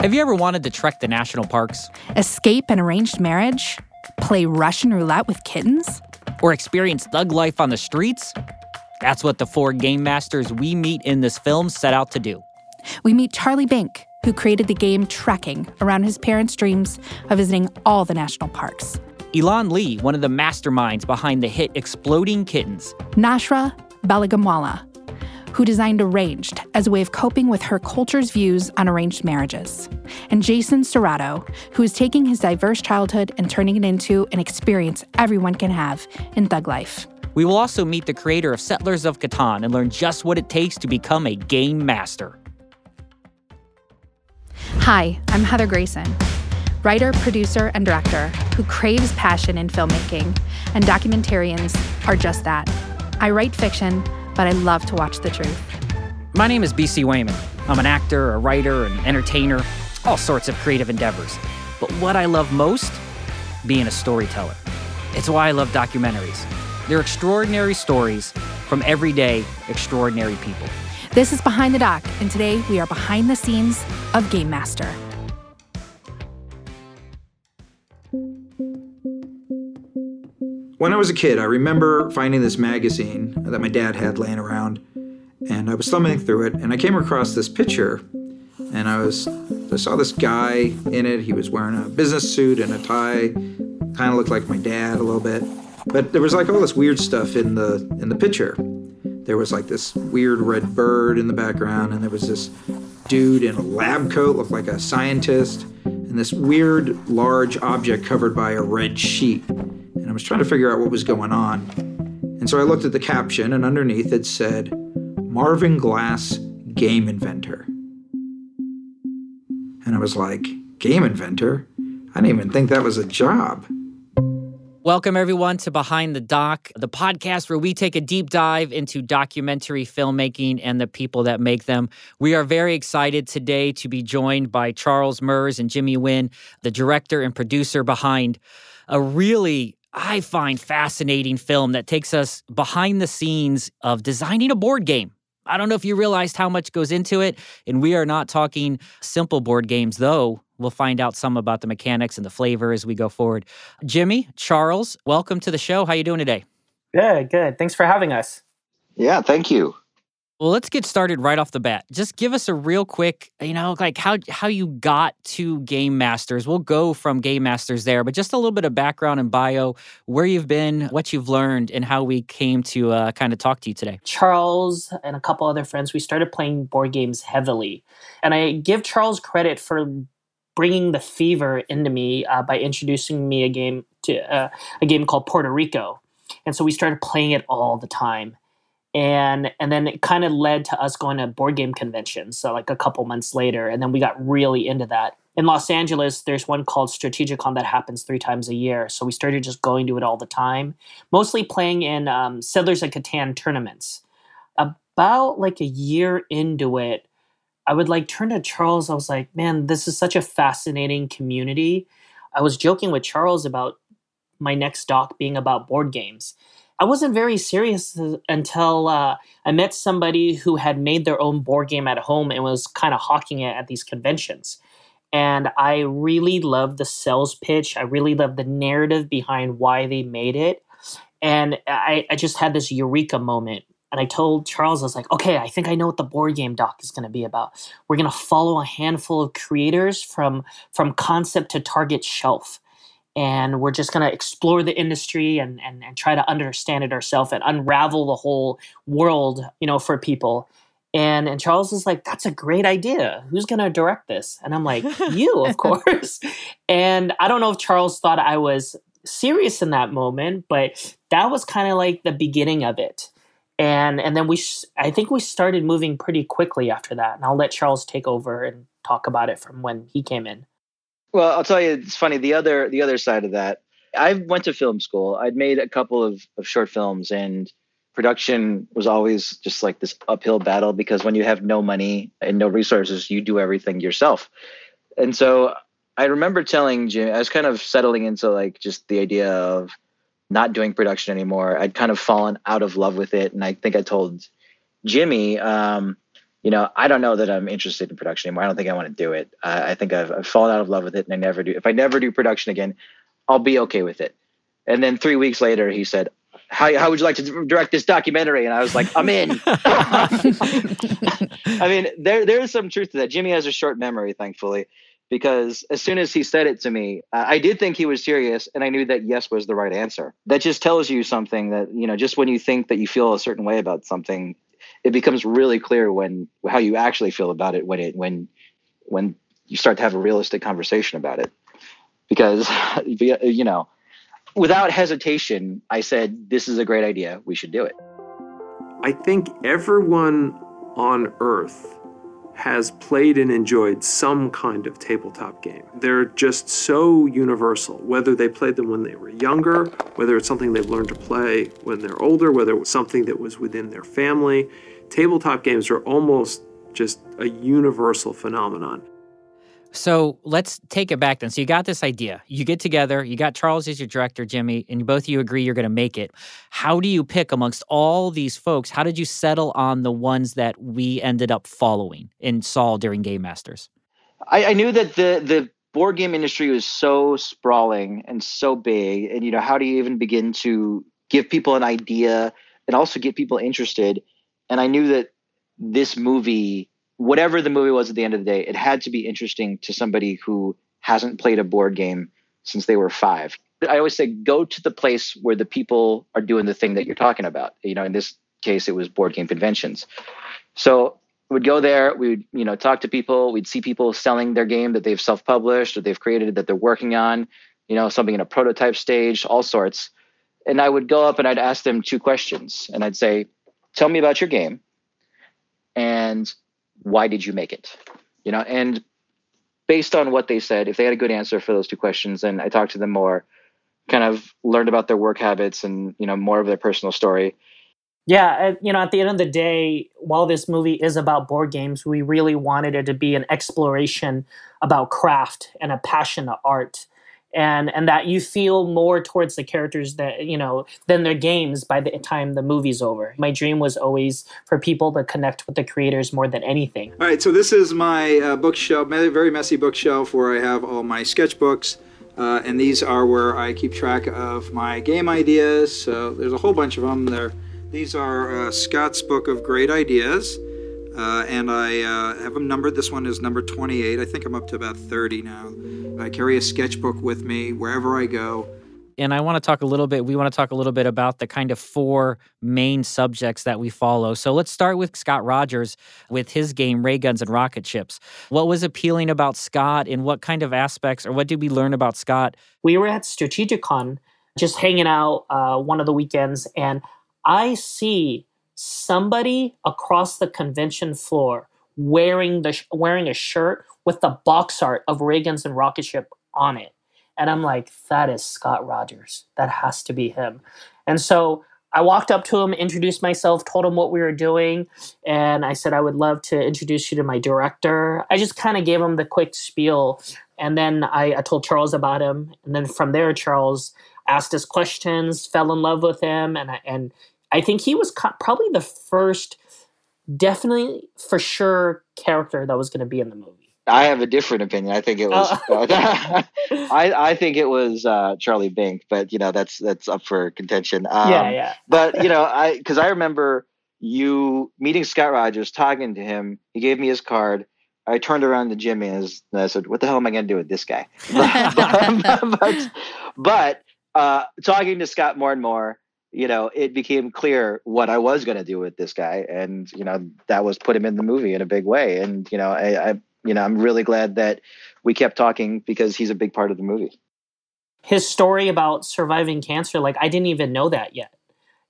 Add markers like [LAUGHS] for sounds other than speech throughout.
Have you ever wanted to trek the national parks? Escape an arranged marriage? Play Russian roulette with kittens? Or experience thug life on the streets? That's what the four game masters we meet in this film set out to do. We meet Charlie Bink, who created the game Trekking around his parents' dreams of visiting all the national parks. Elan Lee, one of the masterminds behind the hit Exploding Kittens. Nashra Balagamwala, who designed Arranged as a way of coping with her culture's views on arranged marriages. And Jason Serrato, who is taking his diverse childhood and turning it into an experience everyone can have in thug life. We will also meet the creator of Settlers of Catan and learn just what it takes to become a game master. Hi, I'm Heather Grayson, writer, producer, and director who craves passion in filmmaking, and documentarians are just that. I write fiction, but I love to watch the truth. My name is BC Wayman. I'm an actor, a writer, an entertainer, all sorts of creative endeavors. But what I love most? Being a storyteller. It's why I love documentaries. They're extraordinary stories from everyday, extraordinary people. This is Behind the Doc, and today we are behind the scenes of Game Master. When I was a kid, I remember finding this magazine that my dad had laying around, and I was thumbing through it, and I came across this picture, and I was I saw this guy in it. He was wearing a business suit and a tie, kind of looked like my dad a little bit, but there was like all this weird stuff in the in the picture. There was like this weird red bird in the background, and there was this dude in a lab coat, looked like a scientist, and this weird large object covered by a red sheet. I was trying to figure out what was going on. And so I looked at the caption, and underneath it said, Marvin Glass, game inventor. And I was like, game inventor? I didn't even think that was a job. Welcome, everyone, to Behind the Doc, the podcast where we take a deep dive into documentary filmmaking and the people that make them. We are very excited today to be joined by Charles Mruz and Jimmy Nguyen, the director and producer behind a really I find fascinating film that takes us behind the scenes of designing a board game. I don't know if you realized how much goes into it, and we are not talking simple board games, though. We'll find out some about the mechanics and the flavor as we go forward. Jimmy, Charles, welcome to the show. How you doing today? Good, good. Thanks for having us. Yeah, thank you. Well, let's get started right off the bat. Just give us a real quick, you know, like how how you got to Game Masters. We'll go from Game Masters there, but just a little bit of background and bio, where you've been, what you've learned, and how we came to uh, kind of talk to you today. Charles and a couple other friends, we started playing board games heavily, and I give Charles credit for bringing the fever into me uh, by introducing me a game to uh, a game called Puerto Rico, and so we started playing it all the time and and then it kind of led to us going to board game conventions so like a couple months later and then we got really into that. In los angeles there's one called strategicon that happens three times a year so we started just going to it all the time mostly playing in um, settlers of catan tournaments. About like a year into it i would like turn to charles i was like man this is such a fascinating community. I was joking with charles about my next doc being about board games I wasn't very serious until uh, I met somebody who had made their own board game at home and was kind of hawking it at these conventions. And I really loved the sales pitch. I really loved the narrative behind why they made it. And I, I just had this eureka moment. And I told Charles, I was like, okay, I think I know what the board game doc is going to be about. We're going to follow a handful of creators from, from concept to target shelf and we're just going to explore the industry and, and, and try to understand it ourselves and unravel the whole world you know for people. And and charles is like that's a great idea. Who's going to direct this? And i'm like you of [LAUGHS] course. And i don't know if charles thought i was serious in that moment but that was kind of like the beginning of it. And and then we i think we started moving pretty quickly after that and i'll let charles take over and talk about it from when he came in well, I'll tell you, it's funny. The other the other side of that, I went to film school. I'd made a couple of, of short films, and production was always just like this uphill battle because when you have no money and no resources, you do everything yourself. And so I remember telling Jim, I was kind of settling into like just the idea of not doing production anymore. I'd kind of fallen out of love with it, and I think I told Jimmy, um, you know, I don't know that I'm interested in production anymore. I don't think I want to do it. Uh, I think I've, I've fallen out of love with it and I never do. If I never do production again, I'll be okay with it. And then three weeks later, he said, how, how would you like to direct this documentary? And I was like, I'm in. [LAUGHS] I mean, there there is some truth to that. Jimmy has a short memory, thankfully, because as soon as he said it to me, I did think he was serious, and I knew that yes was the right answer. That just tells you something that you know. Just when you think that you feel a certain way about something, it becomes really clear when how you actually feel about it when it when when you start to have a realistic conversation about it. Because [LAUGHS] you know without hesitation, I said, This is a great idea. We should do it. I think everyone on Earth has played and enjoyed some kind of tabletop game. They're just so universal, whether they played them when they were younger, whether it's something they've learned to play when they're older, whether it was something that was within their family. Tabletop games are almost just a universal phenomenon. So let's take it back then. So you got this idea. You get together, you got Charles as your director, Jimmy, and both of you agree you're going to make it. How do you pick amongst all these folks? How did you settle on the ones that we ended up following and saw during Game Masters? I, I knew that the the board game industry was so sprawling and so big, and you know, how do you even begin to give people an idea and also get people interested? And I knew that this movie whatever the movie was at the end of the day, it had to be interesting to somebody who hasn't played a board game since they were five. I always say go to the place where the people are doing the thing that you're talking about. You know, in this case, it was board game conventions. So we'd go there, we would, you know, talk to people, we'd see people selling their game that they've self-published or they've created that they're working on, you know, something in a prototype stage, all sorts. And I would go up and I'd ask them two questions and I'd say, tell me about your game. And why did you make it? You know, and based on what they said, if they had a good answer for those two questions, then I talked to them more, kind of learned about their work habits and, you know, more of their personal story. Yeah, uh, you know, at the end of the day, while this movie is about board games, we really wanted it to be an exploration about craft and a passion of art and and that you feel more towards the characters that you know than their games by the time the movie's over. My dream was always for people to connect with the creators more than anything. All right so this is my uh, bookshelf very messy bookshelf where i have all my sketchbooks uh, and these are where i keep track of my game ideas. So there's a whole bunch of them there. These are uh, scott's book of great ideas uh, and I uh, have them numbered. This one is number 28. I think I'm up to about 30 now. I carry a sketchbook with me wherever I go. And I want to talk a little bit, we want to talk a little bit about the kind of four main subjects that we follow. So let's start with Scott Rogers with his game, Ray Guns and Rocket Ships. What was appealing about Scott and what kind of aspects, or what did we learn about Scott? We were at Strategicon just hanging out uh, one of the weekends, and I see somebody across the convention floor wearing the wearing a shirt with the box art of Ray Guns and Rocket Ship on it. And I'm like, that is Scott Rogers. That has to be him. And so I walked up to him, introduced myself, told him what we were doing, and I said I would love to introduce you to my director. I just kind of gave him the quick spiel, and then I, I, told Charles about him, and then from there, Charles asked us questions, fell in love with him, and I, and I think he was probably the first, definitely for sure, character that was going to be in the movie. I have a different opinion. I think it was. Uh, [LAUGHS] [LAUGHS] I I think it was uh, Charlie Bink, but you know that's that's up for contention. Um, yeah, yeah. but you know, [LAUGHS] I because I remember you meeting Scott Rogers, talking to him. He gave me his card. I turned around to Jimmy and I said, "What the hell am I going to do with this guy?" but but uh, talking to Scott more and more, you know, it became clear what I was going to do with this guy, and you know, that was put him in the movie in a big way. And you know, I, I you know, I'm really glad that we kept talking because he's a big part of the movie. His story about surviving cancer, like I didn't even know that yet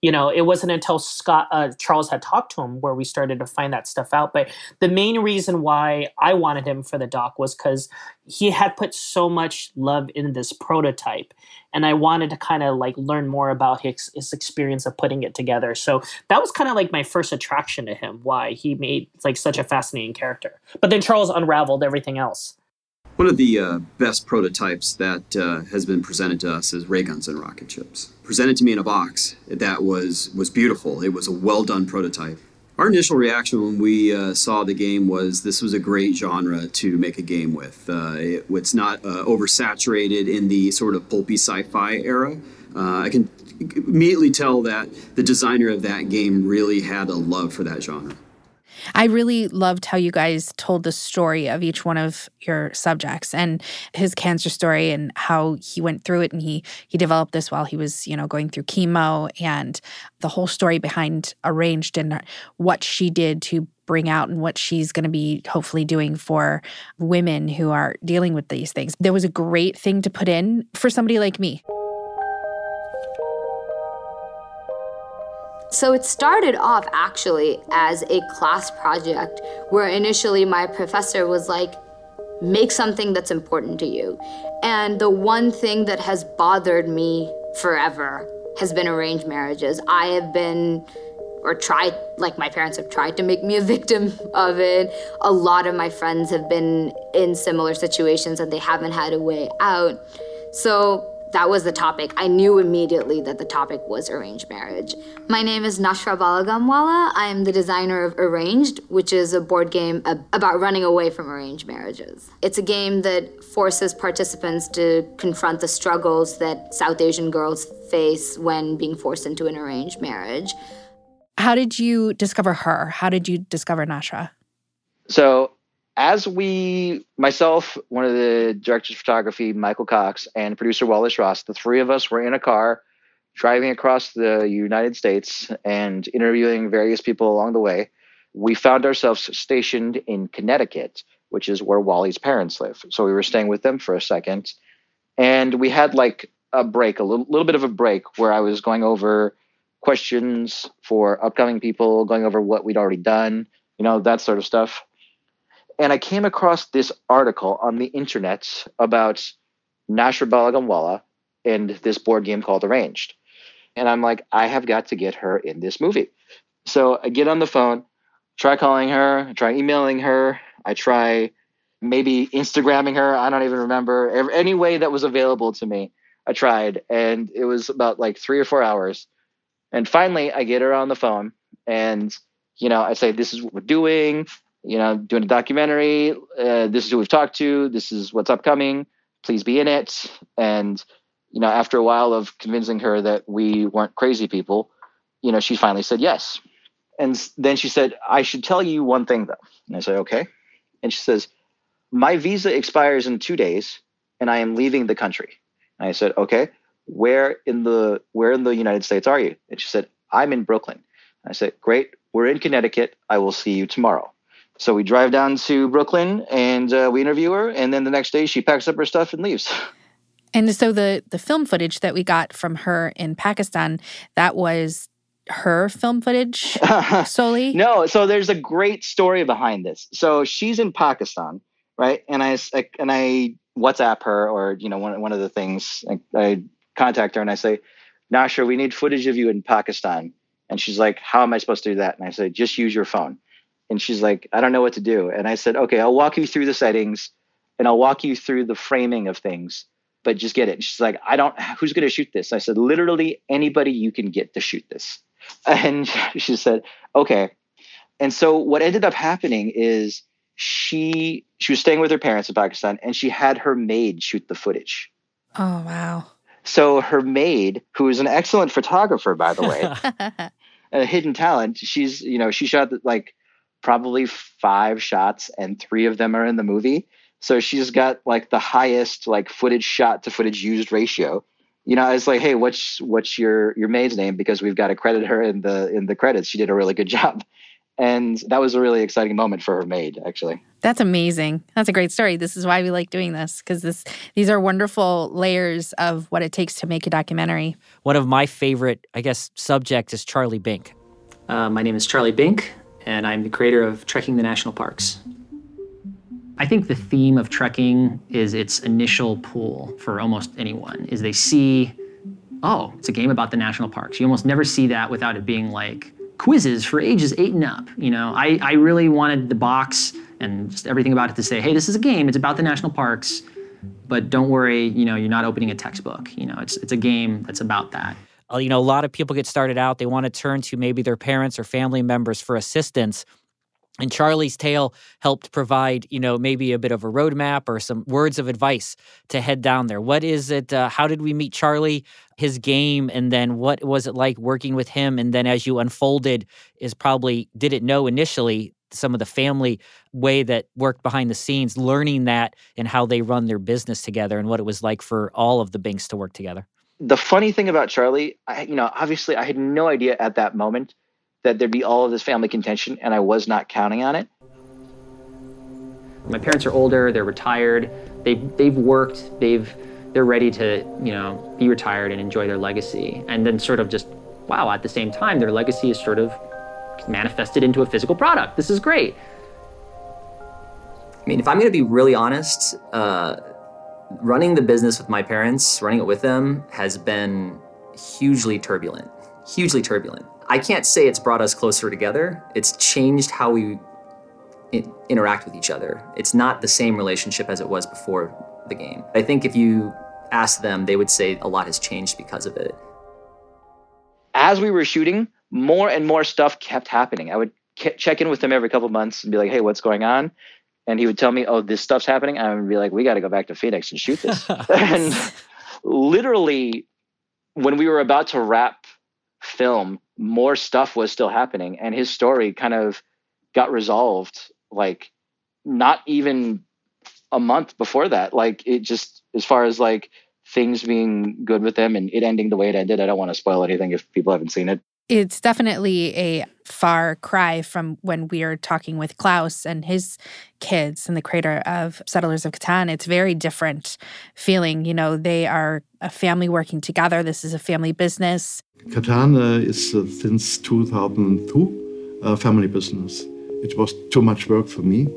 you know it wasn't until scott uh, charles had talked to him where we started to find that stuff out. But the main reason why i wanted him for the doc was because he had put so much love in this prototype and i wanted to kind of like learn more about his, his experience of putting it together. So that was kind of like my first attraction to him why he made like such a fascinating character. But then charles unraveled everything else one of the uh, best prototypes that uh, has been presented to us is ray guns and rocket ships. Presented to me in a box that was was beautiful. It was a well done prototype. Our initial reaction when we uh, saw the game was this was a great genre to make a game with. Uh, it, it's not uh, oversaturated in the sort of pulpy sci-fi era. Uh, I can immediately tell that the designer of that game really had a love for that genre. I really loved how you guys told the story of each one of your subjects and his cancer story and how he went through it and he he developed this while he was, you know, going through chemo and the whole story behind Arranged and what she did to bring out and what she's going to be hopefully doing for women who are dealing with these things. There was a great thing to put in for somebody like me. So it started off actually as a class project where initially my professor was like, make something that's important to you. And the one thing that has bothered me forever has been arranged marriages. I have been or tried like my parents have tried to make me a [LAUGHS] victim of it. A lot of my friends have been in similar situations and they haven't had a way out. So that was the topic. I knew immediately that the topic was arranged marriage. My name is Nashra Balagamwala. I am the designer of Arranged, which is a board game about running away from arranged marriages. It's a game that forces participants to confront the struggles that South Asian girls face when being forced into an arranged marriage. How did you discover her? How did you discover Nashra? So as we, myself, one of the directors of photography, Michael Cox, and producer Wallace Ross, the three of us were in a car driving across the United States and interviewing various people along the way. We found ourselves stationed in Connecticut, which is where Wally's parents live. So we were staying with them for a second. And we had like a break, a little, little bit of a break where I was going over questions for upcoming people, going over what we'd already done, you know, that sort of stuff and I came across this article on the internet about Nashra Balagamwala and this board game called Arranged. And I'm like, I have got to get her in this movie. So I get on the phone, try calling her, try emailing her, I try maybe Instagramming her. I don't even remember. Any way that was available to me, I tried. And it was about like three or four hours. And finally, I get her on the phone and, you know, I say, This is what we're doing you know, doing a documentary. Uh, this is who we've talked to. This is what's upcoming. Please be in it. And, you know, after a while of convincing her that we weren't crazy people, you know, she finally said yes. And then she said, I should tell you one thing though. And I said, okay. And she says, my visa expires in two days and I am leaving the country. And I said, okay, where in the, where in the United States are you? And she said, I'm in Brooklyn. And I said, great. We're in Connecticut. I will see you tomorrow. So we drive down to Brooklyn and uh, we interview her, and then the next day she packs up her stuff and leaves. [LAUGHS] And so the the film footage that we got from her in Pakistan, that was her film footage [LAUGHS] solely? no, so there's a great story behind this. So she's in Pakistan, right? And I and I WhatsApp her, or you know, one one of the things I, I contact her and I say, Nashra, we need footage of you in Pakistan. And she's like, How am I supposed to do that? And I say, Just use your phone and she's like i don't know what to do. And i said okay i'll walk you through the settings and i'll walk you through the framing of things but just get it. And she's like i don't who's going to shoot this? I said literally anybody you can get to shoot this. [LAUGHS] And she said okay. And so what ended up happening is she she was staying with her parents in pakistan and she had her maid shoot the footage. Oh wow. So her maid who is an excellent photographer by the way [LAUGHS] a hidden talent she's you know she shot like probably five shots and three of them are in the movie. So she's got like the highest like footage shot to footage used ratio. You know, I was like, hey, what's what's your your maid's name? Because we've got to credit her in the in the credits. She did a really good [LAUGHS] job. And that was a really exciting moment for her maid, actually. That's amazing. That's a great story. This is why we like doing this because this these are wonderful layers of what it takes to make a documentary. One of my favorite, I guess, subject is Charlie Bink. Uh, my name is Charlie Bink and I'm the creator of Trekking the National Parks. I think the theme of trekking is its initial pull for almost anyone is they see, oh, it's a game about the national parks. You almost never see that without it being like quizzes for ages eight and up. You know, I, I really wanted the box and just everything about it to say, hey, this is a game, it's about the national parks, but don't worry, you know, you're not opening a textbook. You know, it's it's a game that's about that. Uh, you know, a lot of people get started out, they want to turn to maybe their parents or family members for assistance. And Charlie's Tale helped provide, you know, maybe a bit of a roadmap or some words of advice to head down there. What is it? Uh, how did we meet Charlie, his game, and then what was it like working with him? And then as you unfolded, is probably didn't know initially some of the family way that worked behind the scenes, learning that and how they run their business together and what it was like for all of the Binks to work together. The funny thing about Charlie, I, you know, obviously I had no idea at that moment that there'd be all of this family contention, and I was not counting on it. My parents are older; they're retired. They've they've worked. They've they're ready to you know be retired and enjoy their legacy. And then sort of just wow, at the same time, their legacy is sort of manifested into a physical product. This is great. I mean, if I'm going to be really honest, uh, running the business with my parents, running it with them, has been hugely turbulent. Hugely turbulent. I can't say it's brought us closer together. It's changed how we in- interact with each other. It's not the same relationship as it was before the game. I think if you ask them, they would say a lot has changed because of it. As we were shooting, more and more stuff kept happening. I would check in with them every couple months and be like, "Hey, what's going on?" And he would tell me, "Oh, this stuff's happening." I would be like, "We got to go back to Phoenix and shoot this." [LAUGHS] and literally, when we were about to wrap film, more stuff was still happening, and his story kind of got resolved. Like, not even a month before that. Like, it just as far as like things being good with him and it ending the way it ended. I don't want to spoil anything if people haven't seen it. It's definitely a far cry from when we are talking with Klaus and his kids and the creator of Settlers of Catan. It's very different feeling. You know, they are a family working together. This is a family business. Catan uh, is uh, since 2002 a family business. It was too much work for me.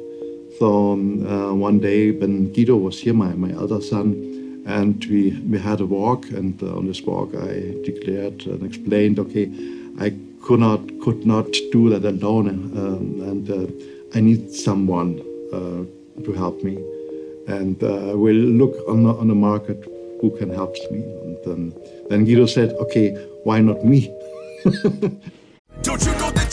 So um, uh, one day when Guido was here, my, my elder son, and we, we had a walk, and uh, on this walk I declared and explained, okay, I could not could not do that alone, um, and uh, I need someone uh, to help me, and uh, I will look on the, on the market who can help me. And um, then Guido said, "Okay, why not me?" [LAUGHS]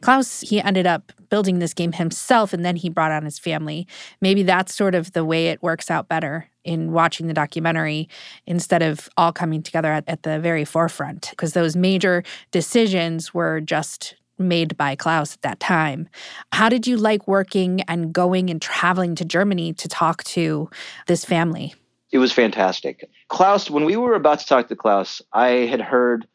Klaus, he ended up building this game himself and then he brought on his family. Maybe that's sort of the way it works out better in watching the documentary instead of all coming together at, at the very forefront, because those major decisions were just made by Klaus at that time. How did you like working and going and traveling to Germany to talk to this family? It was fantastic. Klaus, when we were about to talk to Klaus, I had heard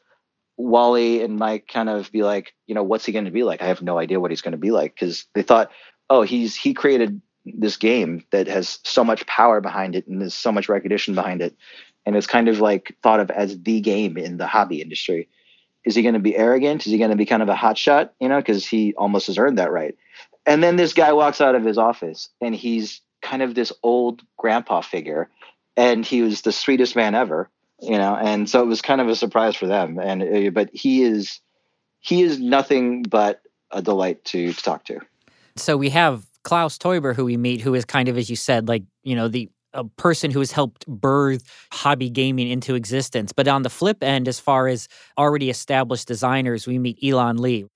Wally and Mike kind of be like, you know, what's he going to be like? I have no idea what he's going to be like because they thought, oh, he's he created this game that has so much power behind it and there's so much recognition behind it, and it's kind of like thought of as the game in the hobby industry. Is he going to be arrogant? Is he going to be kind of a hotshot? You know, because he almost has earned that right. And then this guy walks out of his office and he's kind of this old grandpa figure, and he was the sweetest man ever you know and so it was kind of a surprise for them and uh, but he is he is nothing but a delight to, to talk to So we have Klaus Teuber, who we meet, who is kind of, as you said, like, you know, the a person who has helped birth hobby gaming into existence. But on the flip end, as far as already established designers, we meet Elan Lee.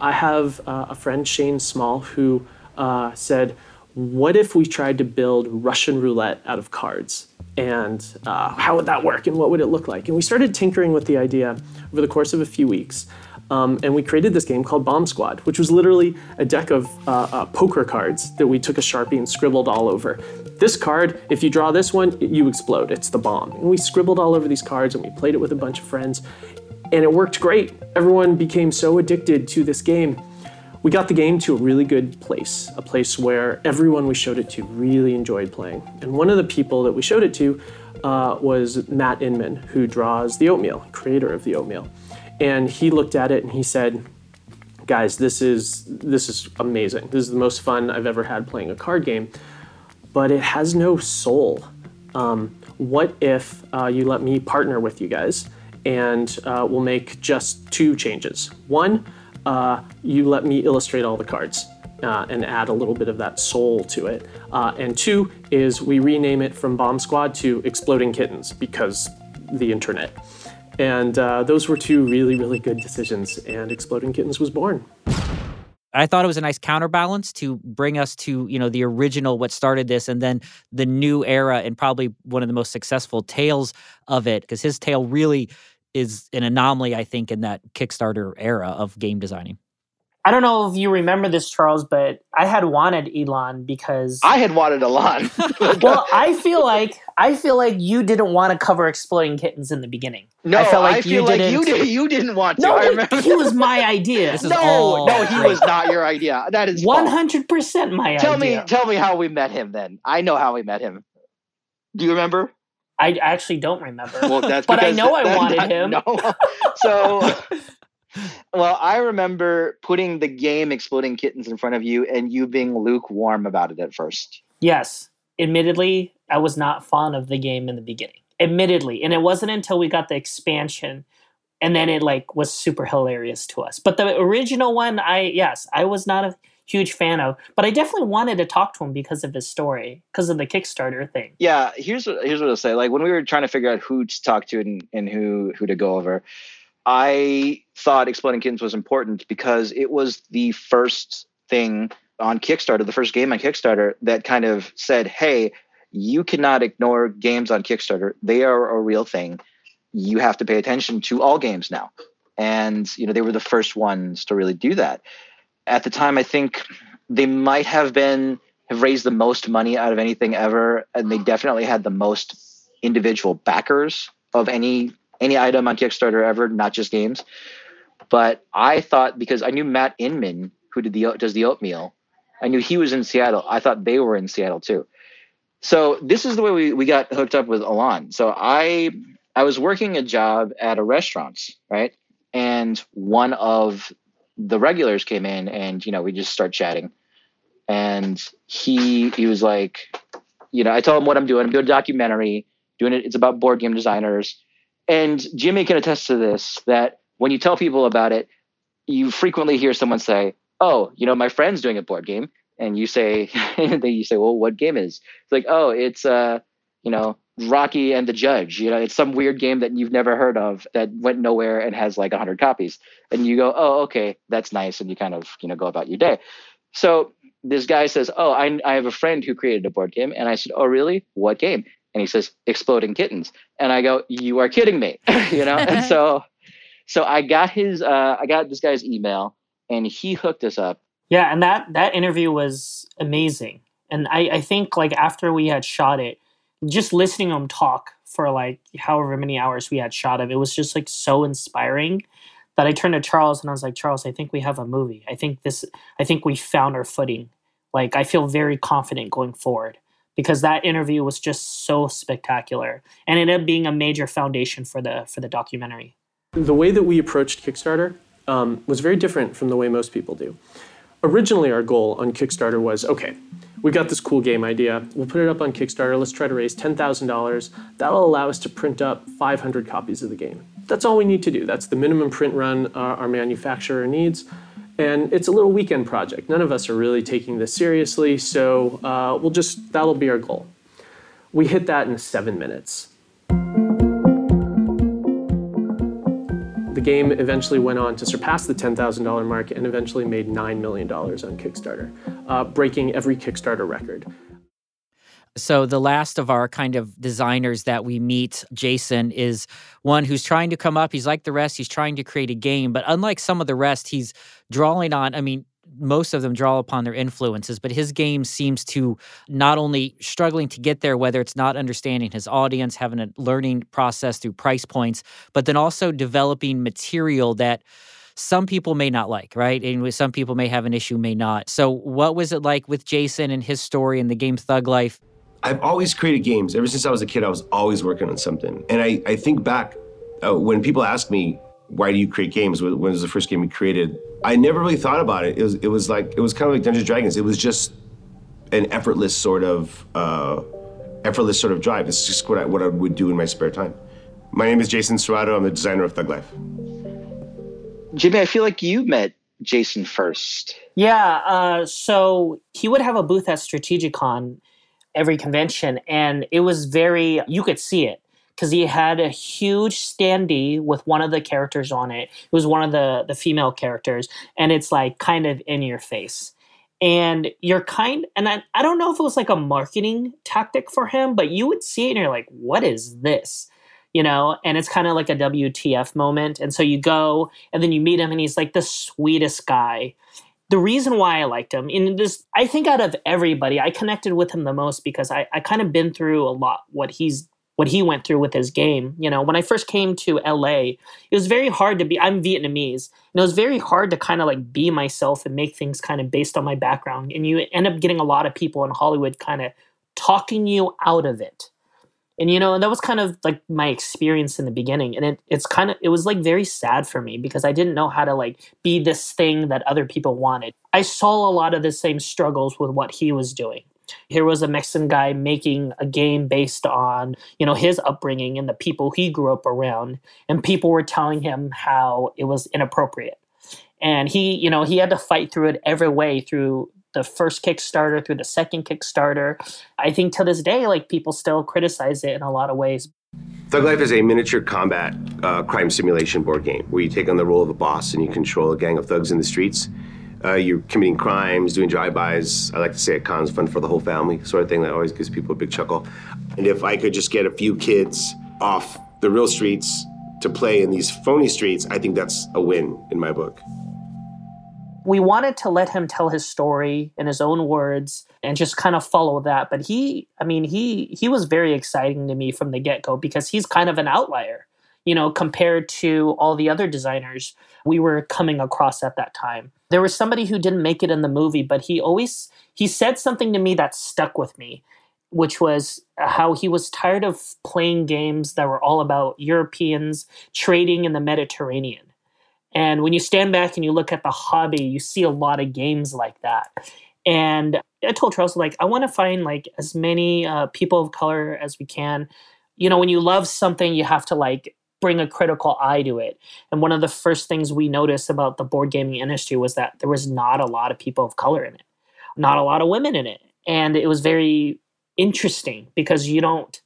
I have uh, a friend, Shane Small, who uh, said, What if we tried to build Russian roulette out of cards? And uh, how would that work? And what would it look like? And we started tinkering with the idea over the course of a few weeks. Um, and we created this game called Bomb Squad, which was literally a deck of uh, uh, poker cards that we took a sharpie and scribbled all over. This card, if you draw this one, you explode. It's the bomb. And we scribbled all over these cards and we played it with a bunch of friends. And it worked great. Everyone became so addicted to this game. We got the game to a really good place, a place where everyone we showed it to really enjoyed playing. And one of the people that we showed it to uh, was Matt Inman, who draws the Oatmeal, creator of the Oatmeal and he looked at it and he said, "Guys, this is this is amazing. This is the most fun I've ever had playing a card game, but it has no soul. Um, what if uh, you let me partner with you guys, and uh, we'll make just two changes? One, uh, you let me illustrate all the cards." Uh, and add a little bit of that soul to it. Uh, and two is we rename it from Bomb Squad to Exploding Kittens because the internet. And uh, those were two really, really good decisions, and Exploding Kittens was born. I thought it was a nice counterbalance to bring us to, you know, the original what started this and then the new era and probably one of the most successful tales of it because his tale really is an anomaly I think in that Kickstarter era of game designing. I don't know if you remember this, Charles, but I had wanted Elan because I had wanted Elan. [LAUGHS] well, I feel like I feel like you didn't want to cover exploding kittens in the beginning. No, I felt like I feel you like didn't. you did. You didn't want to. No, I he, remember. he was my idea. This is no, all no, he great. was not your idea. That is one hundred percent my Tell idea. me, tell me how we met him. Then I know how we met him. Do you remember? I actually don't remember. Well, that's but I know I wanted [LAUGHS] that- him. No. So, well, I remember putting the game Exploding Kittens in front of you and you being lukewarm about it at first. Yes, admittedly, I was not fond of the game in the beginning. Admittedly, and it wasn't until we got the expansion, and then it like was super hilarious to us. But the original one, I yes, I was not a huge fan of, but I definitely wanted to talk to him because of his story, because of the Kickstarter thing. Yeah, here's what here's what I'll say. Like when we were trying to figure out who to talk to and, and who who to go over, I thought Exploding Kittens was important because it was the first thing on Kickstarter, the first game on Kickstarter that kind of said, "Hey, you cannot ignore games on Kickstarter. They are a real thing. You have to pay attention to all games now." And you know, they were the first ones to really do that. At the time, I think they might have been have raised the most money out of anything ever, and they definitely had the most individual backers of any any item on Kickstarter ever, not just games. But I thought because I knew Matt Inman, who did the does the oatmeal, I knew he was in Seattle. I thought they were in Seattle too. So this is the way we, we got hooked up with Elan. So I I was working a job at a restaurant, right? And one of the regulars came in and you know we just start chatting. And he he was like, you know, I tell him what I'm doing. I'm doing a documentary, doing it, it's about board game designers. And Jimmy can attest to this that when you tell people about it, you frequently hear someone say, "Oh, you know, my friend's doing a board game," and you say, [LAUGHS] you say, well, what game is?" It's like, "Oh, it's uh, you know, Rocky and the Judge. You know, it's some weird game that you've never heard of that went nowhere and has like hundred copies." And you go, "Oh, okay, that's nice," and you kind of you know go about your day. So this guy says, "Oh, I I have a friend who created a board game," and I said, "Oh, really? What game?" And he says, "Exploding Kittens," and I go, "You are kidding me," you know. and so, so I got his, uh, I got this guy's email, and he hooked us up. Yeah, and that that interview was amazing. And I, I think like after we had shot it, just listening to him talk for like however many hours we had shot of, it was just like so inspiring that I turned to Charles and I was like, Charles, I think we have a movie. I think this I think we found our footing. Like I feel very confident going forward because that interview was just so spectacular and ended up being a major foundation for the for the documentary. The way that we approached Kickstarter um, was very different from the way most people do. Originally, our goal on Kickstarter was okay, we got this cool game idea. We'll put it up on Kickstarter. Let's try to raise $10,000. That'll allow us to print up 500 copies of the game. That's all we need to do. That's the minimum print run uh, our manufacturer needs. And it's a little weekend project. None of us are really taking this seriously, so uh, we'll just, that'll be our goal. We hit that in seven minutes. The game eventually went on to surpass the $10,000 mark and eventually made $9 million on Kickstarter, uh, breaking every Kickstarter record. So, the last of our kind of designers that we meet, Jason, is one who's trying to come up. He's like the rest, he's trying to create a game, but unlike some of the rest, he's drawing on, I mean, most of them draw upon their influences, but his game seems to not only struggling to get there, whether it's not understanding his audience, having a learning process through price points, but then also developing material that some people may not like, right? And some people may have an issue, may not. So, what was it like with Jason and his story and the game Thug Life? I've always created games. Ever since I was a kid, I was always working on something. And I, I think back uh, when people ask me, why do you create games? When was the first game you created? I never really thought about it. It was, it was like, it was kind of like Dungeons and Dragons. It was just an effortless sort of, uh, effortless sort of drive. It's just what I, what I would do in my spare time. My name is Jason Serrato. I'm the designer of Thug Life. Jimmy, I feel like you met Jason first. Yeah. Uh, so he would have a booth at Strategicon every convention, and it was very, you could see it because he had a huge standee with one of the characters on it. It was one of the the female characters, and it's like kind of in your face. And you're kind, and I, I don't know if it was like a marketing tactic for him, but you would see it and you're like, what is this? you know, and it's kind of like a WTF moment. And so you go and then you meet him and he's like the sweetest guy. The reason why I liked him in this, I think out of everybody, I connected with him the most because I, I kind of been through a lot what he's what he went through with his game. You know, when I first came to LA, it was very hard to be I'm Vietnamese. And it was very hard to kind of like be myself and make things kind of based on my background. And you end up getting a lot of people in Hollywood kind of talking you out of it and you know and that was kind of like my experience in the beginning and it, it's kind of it was like very sad for me because i didn't know how to like be this thing that other people wanted i saw a lot of the same struggles with what he was doing here was a mexican guy making a game based on you know his upbringing and the people he grew up around and people were telling him how it was inappropriate and he you know he had to fight through it every way through the first Kickstarter through the second Kickstarter. I think to this day, like people still criticize it in a lot of ways. Thug Life is a miniature combat uh, crime simulation board game where you take on the role of a boss and you control a gang of thugs in the streets. Uh, you're committing crimes, doing drive-bys. I like to say at cons, fun for the whole family, sort of thing that always gives people a big chuckle. And if I could just get a few kids off the real streets to play in these phony streets, I think that's a win in my book we wanted to let him tell his story in his own words and just kind of follow that but he i mean he he was very exciting to me from the get-go because he's kind of an outlier you know compared to all the other designers we were coming across at that time there was somebody who didn't make it in the movie but he always he said something to me that stuck with me which was how he was tired of playing games that were all about europeans trading in the mediterranean and when you stand back and you look at the hobby, you see a lot of games like that. And I told Charles, like, I want to find like as many uh, people of color as we can. You know, when you love something, you have to like bring a critical eye to it. And one of the first things we noticed about the board gaming industry was that there was not a lot of people of color in it, not a lot of women in it. And it was very interesting because you don't,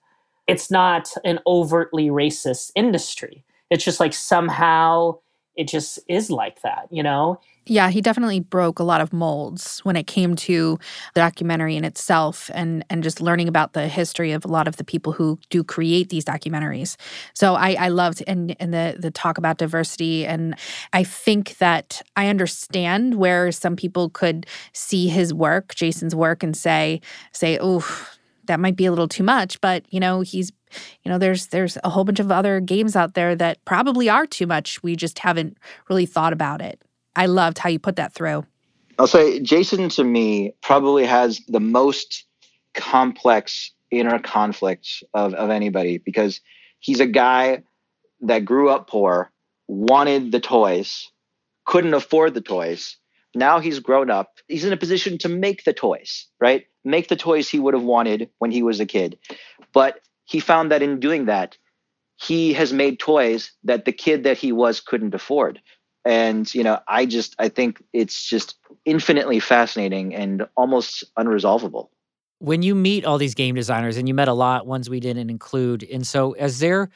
it's not an overtly racist industry. It's just like somehow it just is like that, you know? Yeah, he definitely broke a lot of molds when it came to the documentary in itself and and just learning about the history of a lot of the people who do create these documentaries. So I, I loved and and the the talk about diversity and I think that I understand where some people could see his work, Jason's work, and say say, oh, that might be a little too much, but you know, he's you know there's there's a whole bunch of other games out there that probably are too much we just haven't really thought about it i loved how you put that through. I'll say jason to me probably has the most complex inner conflict of, of anybody because he's a guy that grew up poor wanted the toys couldn't afford the toys. Now he's grown up. He's in a position to make the toys right? Make the toys he would have wanted when he was a kid. But he found that in doing that, he has made toys that the kid that he was couldn't afford. And, you know, I just, I think it's just infinitely fascinating and almost unresolvable. When you meet all these game designers, and you met a lot, ones we didn't include, and so is there,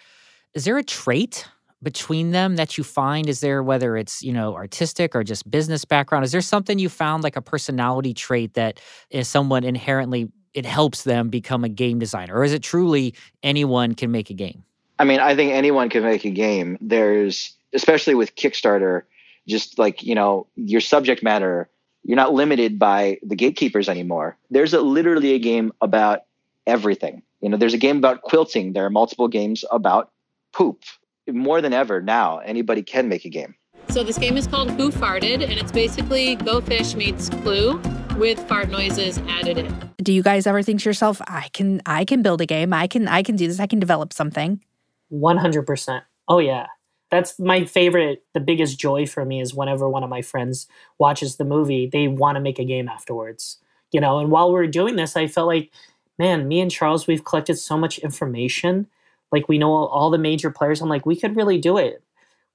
is there a trait between them that you find? Is there whether it's you know artistic or just business background? Is there something you found like a personality trait that is someone inherently it helps them become a game designer? Or is it truly anyone can make a game? I mean, I think anyone can make a game. There's, especially with Kickstarter, just like, you know, your subject matter, you're not limited by the gatekeepers anymore. There's a, literally a game about everything. You know, there's a game about quilting. There are multiple games about poop. More than ever now, anybody can make a game. So this game is called Who Farted, and it's basically Go Fish meets Clue with fart noises added in. Do you guys ever think to yourself, I can I can build a game. I can I can do this. I can develop something. 100%. Oh yeah. That's my favorite, the biggest joy for me is whenever one of my friends watches the movie, they want to make a game afterwards. You know, and while we are doing this, I felt like, man, me and Charles, we've collected so much information. Like we know all the major players. I'm like, we could really do it.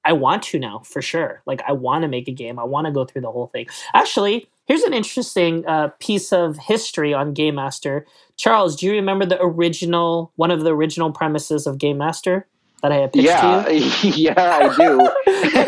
I want to now for sure. Like I want to make a game. I want to go through the whole thing. Actually, here's an interesting uh, piece of history on Game Master. Charles, do you remember the original one of the original premises of Game Master that I had pitched yeah, to you? [LAUGHS] yeah, I do.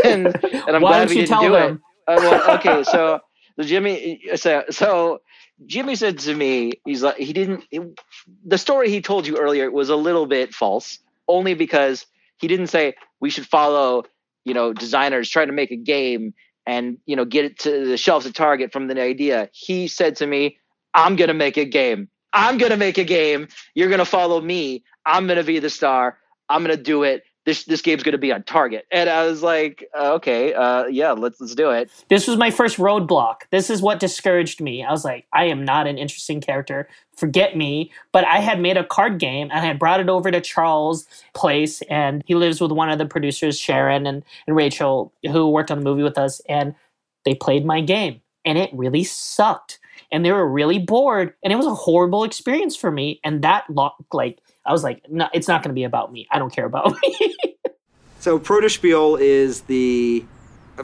and, [LAUGHS] and I'm Why glad don't we you didn't do them? it. Uh, well, okay, so Jimmy, so so Jimmy said to me, he's like, he didn't. It, the story he told you earlier was a little bit false, only because he didn't say we should follow, you know, designers trying to make a game and you know get it to the shelves at Target from the idea. He said to me, "I'm gonna make a game. I'm gonna make a game. You're gonna follow me. I'm gonna be the star. I'm gonna do it. This this game's gonna be on Target." And I was like, uh, "Okay, uh, yeah, let's let's do it." This was my first roadblock. This is what discouraged me. I was like, I am not an interesting character. Forget me. But I had made a card game and I had brought it over to Charles' place, and he lives with one of the producers, Sharon and, and Rachel, who worked on the movie with us, and they played my game. And it really sucked. And they were really bored. And it was a horrible experience for me. And that lo- like I was like, no, it's not gonna be about me. I don't care about [LAUGHS] me. So Protospiel is the,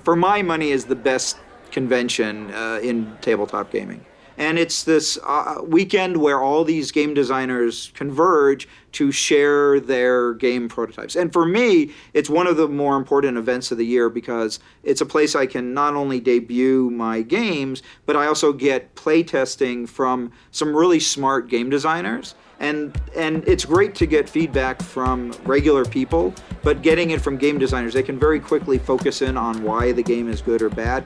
for my money, is the best convention uh, in tabletop gaming. And it's this uh, weekend where all these game designers converge to share their game prototypes. And for me, it's one of the more important events of the year because it's a place I can not only debut my games, but I also get playtesting from some really smart game designers and and it's great to get feedback from regular people but getting it from game designers they can very quickly focus in on why the game is good or bad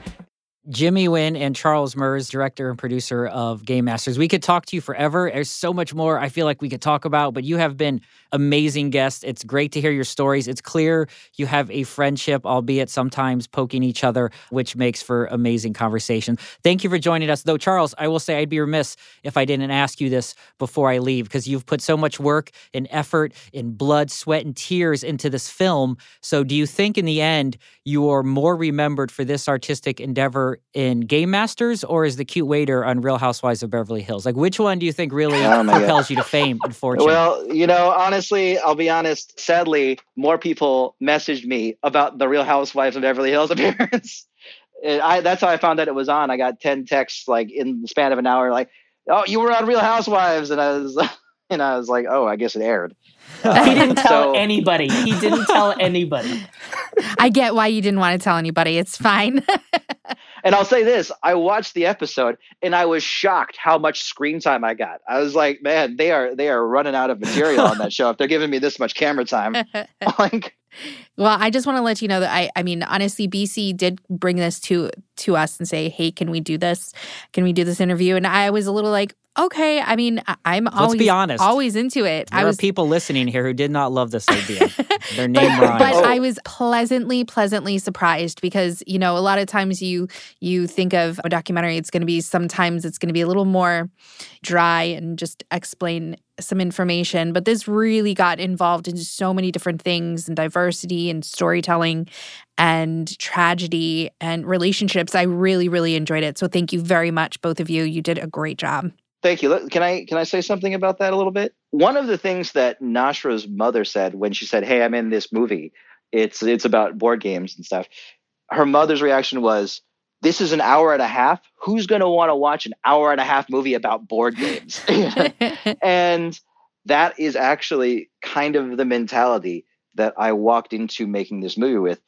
Jimmy Nguyen and Charles Mruz, director and producer of Game Masters. We could talk to you forever. There's so much more I feel like we could talk about, but you have been amazing guests. It's great to hear your stories. It's clear you have a friendship, albeit sometimes poking each other, which makes for amazing conversation. Thank you for joining us. Though, Charles, I will say I'd be remiss if I didn't ask you this before I leave, because you've put so much work and effort and blood, sweat, and tears into this film. So, do you think in the end you are more remembered for this artistic endeavor in Game Masters or is the cute waiter on Real Housewives of Beverly Hills? Like, which one do you think really Oh my God. propels you to fame and [LAUGHS] fortune? Well, you know, honestly, I'll be honest. Sadly, more people messaged me about the Real Housewives of Beverly Hills [LAUGHS] appearance. And I, that's how I found out it was on. I got ten texts like in the span of an hour, like, "Oh, you were on Real Housewives," and I was, [LAUGHS] and I was like, "Oh, I guess it aired." he didn't tell So- anybody. He didn't tell anybody. I get why you didn't want to tell anybody. It's fine. And I'll say this: I watched the episode, and I was shocked how much screen time I got. I was like, "Man, they are they are running out of material on that show if they're giving me this much camera time." [LAUGHS] [LAUGHS] like, Well, I just want to let you know that I I mean honestly BC did bring this to to us and say, "Hey, can we do this? Can we do this interview?" And I was a little like, "Okay, I mean, I- I'm Let's always be honest. always into it." There I was are people listening here who did not love this idea. [LAUGHS] Their name but, rhymes. but I oh. was pleasantly, pleasantly surprised because you know a lot of times you you think of a documentary, it's going to be sometimes it's going to be a little more dry and just explain some information, but this really got involved in so many different things and diversity and storytelling and tragedy and relationships. I really, really enjoyed it. So thank you very much, both of you. You did a great job. Thank you. Can I can I say something about that a little bit? One of the things that Nashra's mother said when she said, "Hey, I'm in this movie. It's it's about board games and stuff." Her mother's reaction was, "This is an hour and a half. Who's going to want to watch an hour and a half movie about board games?" [LAUGHS] and that is actually kind of the mentality that I walked into making this movie with.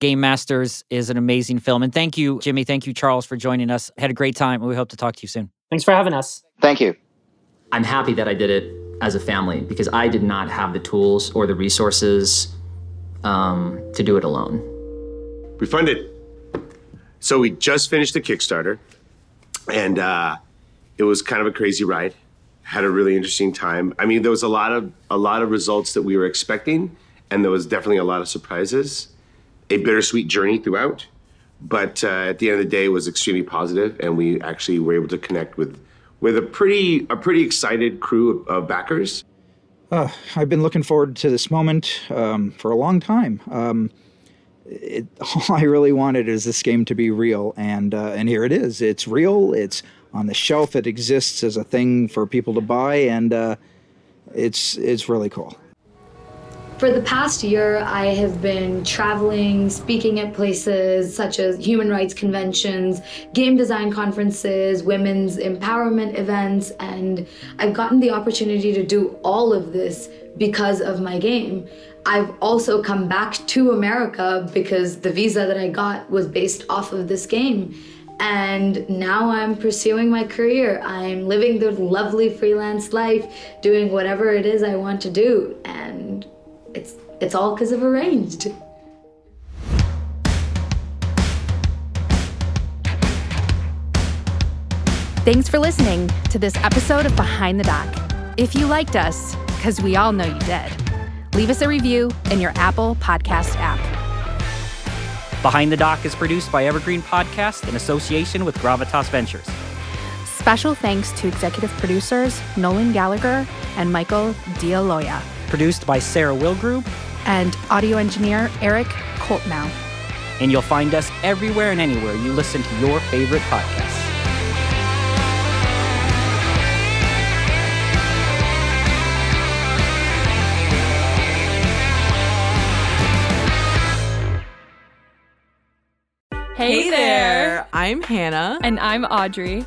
Game Masters is an amazing film. And thank you, Jimmy. Thank you, Charles, for joining us. Had a great time. We hope to talk to you soon. Thanks for having us. Thank you. I'm happy that I did it as a family because I did not have the tools or the resources um, to do it alone. We funded. So we just finished the Kickstarter, and uh, it was kind of a crazy ride. Had a really interesting time. I mean, there was a lot of a lot of results that we were expecting, and there was definitely a lot of surprises. A bittersweet journey throughout, but uh, at the end of the day, it was extremely positive, and we actually were able to connect with with a pretty a pretty excited crew of, backers. Uh, I've been looking forward to this moment um, for a long time. Um, it, [LAUGHS] all I really wanted is this game to be real, and uh, and here it is. It's real. It's on the shelf. It exists as a thing for people to buy, and uh, it's it's really cool. For the past year, I have been traveling, speaking at places such as human rights conventions, game design conferences, women's empowerment events, and I've gotten the opportunity to do all of this because of my game. I've also come back to America because the visa that I got was based off of this game. And now I'm pursuing my career. I'm living the lovely freelance life, doing whatever it is I want to do. And it's it's all because of arranged. Thanks for listening to this episode of Behind the Doc. If you liked us, because we all know you did, leave us a review in your Apple Podcast app. Behind the Doc is produced by Evergreen Podcast in association with Gravitas Ventures. Special thanks to executive producers Nolan Gallagher and Michael Dialoya. Produced by Sarah Wilgroup. And audio engineer Eric Koltnow. And you'll find us everywhere and anywhere you listen to your favorite podcasts. Hey, Hey there. I'm Hannah. And I'm Audrey.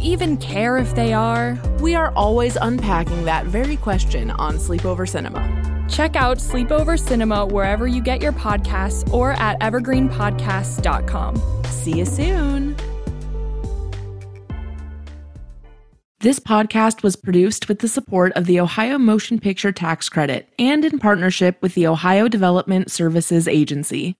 even care if they are? We are always unpacking that very question on Sleepover Cinema. Check out Sleepover Cinema wherever you get your podcasts or at evergreenpodcasts.com. See you soon. This podcast was produced with the support of the Ohio Motion Picture Tax Credit and in partnership with the Ohio Development Services Agency.